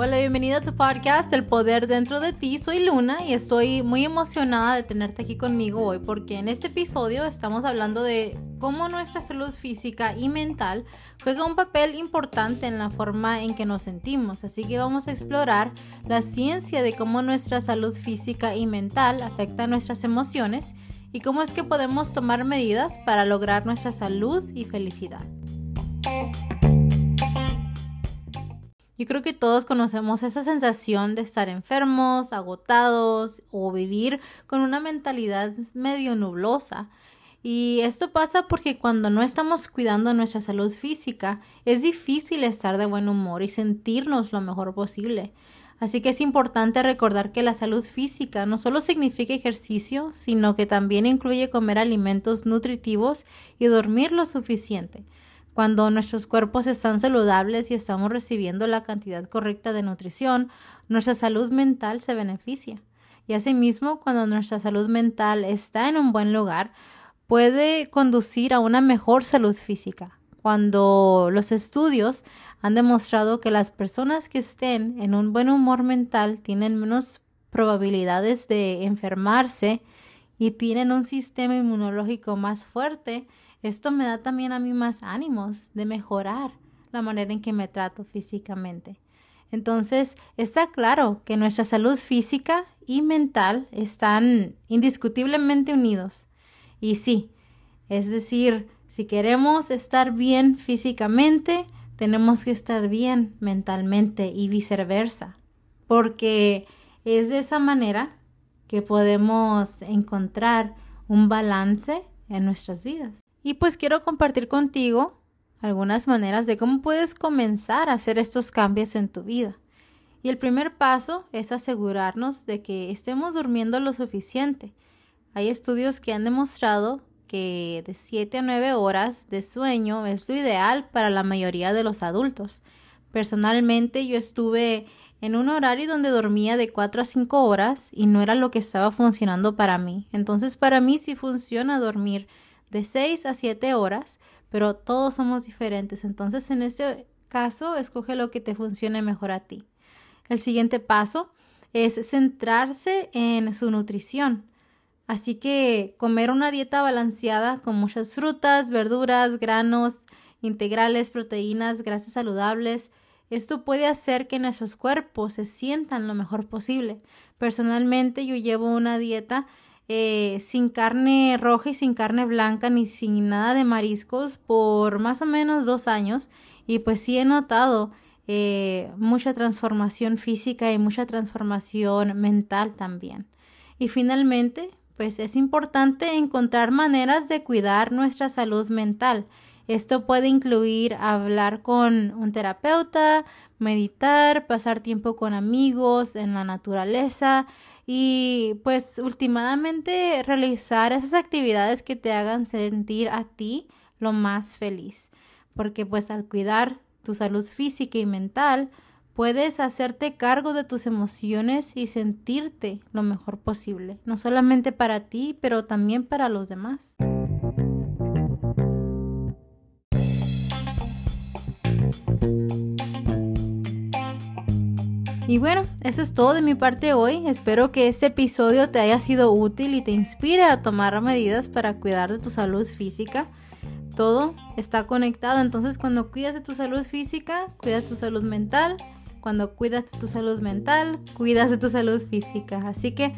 Hola, bienvenida a tu podcast El Poder Dentro de Ti. Soy Luna y estoy muy emocionada de tenerte aquí conmigo hoy porque en este episodio estamos hablando de cómo nuestra salud física y mental juega un papel importante en la forma en que nos sentimos. Así que vamos a explorar la ciencia de cómo nuestra salud física y mental afecta nuestras emociones y cómo es que podemos tomar medidas para lograr nuestra salud y felicidad. Yo creo que todos conocemos esa sensación de estar enfermos, agotados o vivir con una mentalidad medio nublosa. Y esto pasa porque cuando no estamos cuidando nuestra salud física, es difícil estar de buen humor y sentirnos lo mejor posible. Así que es importante recordar que la salud física no solo significa ejercicio, sino que también incluye comer alimentos nutritivos y dormir lo suficiente. Cuando nuestros cuerpos están saludables y estamos recibiendo la cantidad correcta de nutrición, nuestra salud mental se beneficia. Y asimismo, cuando nuestra salud mental está en un buen lugar, puede conducir a una mejor salud física. Cuando los estudios han demostrado que las personas que estén en un buen humor mental tienen menos probabilidades de enfermarse y tienen un sistema inmunológico más fuerte, esto me da también a mí más ánimos de mejorar la manera en que me trato físicamente. Entonces, está claro que nuestra salud física y mental están indiscutiblemente unidos. Y sí, es decir, si queremos estar bien físicamente, tenemos que estar bien mentalmente y viceversa, porque es de esa manera que podemos encontrar un balance en nuestras vidas. Y pues quiero compartir contigo algunas maneras de cómo puedes comenzar a hacer estos cambios en tu vida. Y el primer paso es asegurarnos de que estemos durmiendo lo suficiente. Hay estudios que han demostrado que de 7 a 9 horas de sueño es lo ideal para la mayoría de los adultos. Personalmente yo estuve en un horario donde dormía de 4 a 5 horas y no era lo que estaba funcionando para mí. Entonces para mí sí funciona dormir de 6 a 7 horas, pero todos somos diferentes. Entonces, en este caso, escoge lo que te funcione mejor a ti. El siguiente paso es centrarse en su nutrición. Así que comer una dieta balanceada con muchas frutas, verduras, granos, integrales, proteínas, grasas saludables, esto puede hacer que nuestros cuerpos se sientan lo mejor posible. Personalmente yo llevo una dieta eh, sin carne roja y sin carne blanca ni sin nada de mariscos por más o menos dos años y pues sí he notado eh, mucha transformación física y mucha transformación mental también. Y finalmente, pues es importante encontrar maneras de cuidar nuestra salud mental. Esto puede incluir hablar con un terapeuta, meditar, pasar tiempo con amigos, en la naturaleza y pues últimamente realizar esas actividades que te hagan sentir a ti lo más feliz. Porque pues al cuidar tu salud física y mental, puedes hacerte cargo de tus emociones y sentirte lo mejor posible, no solamente para ti, pero también para los demás. Y bueno, eso es todo de mi parte hoy. Espero que este episodio te haya sido útil y te inspire a tomar medidas para cuidar de tu salud física. Todo está conectado, entonces cuando cuidas de tu salud física, cuidas de tu salud mental. Cuando cuidas de tu salud mental, cuidas de tu salud física. Así que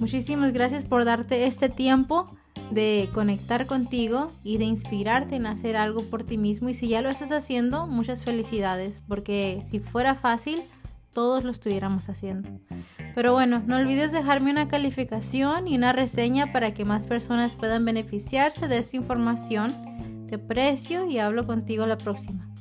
muchísimas gracias por darte este tiempo de conectar contigo y de inspirarte en hacer algo por ti mismo. Y si ya lo estás haciendo, muchas felicidades, porque si fuera fácil, todos lo estuviéramos haciendo. Pero bueno, no olvides dejarme una calificación y una reseña para que más personas puedan beneficiarse de esta información. Te aprecio y hablo contigo la próxima.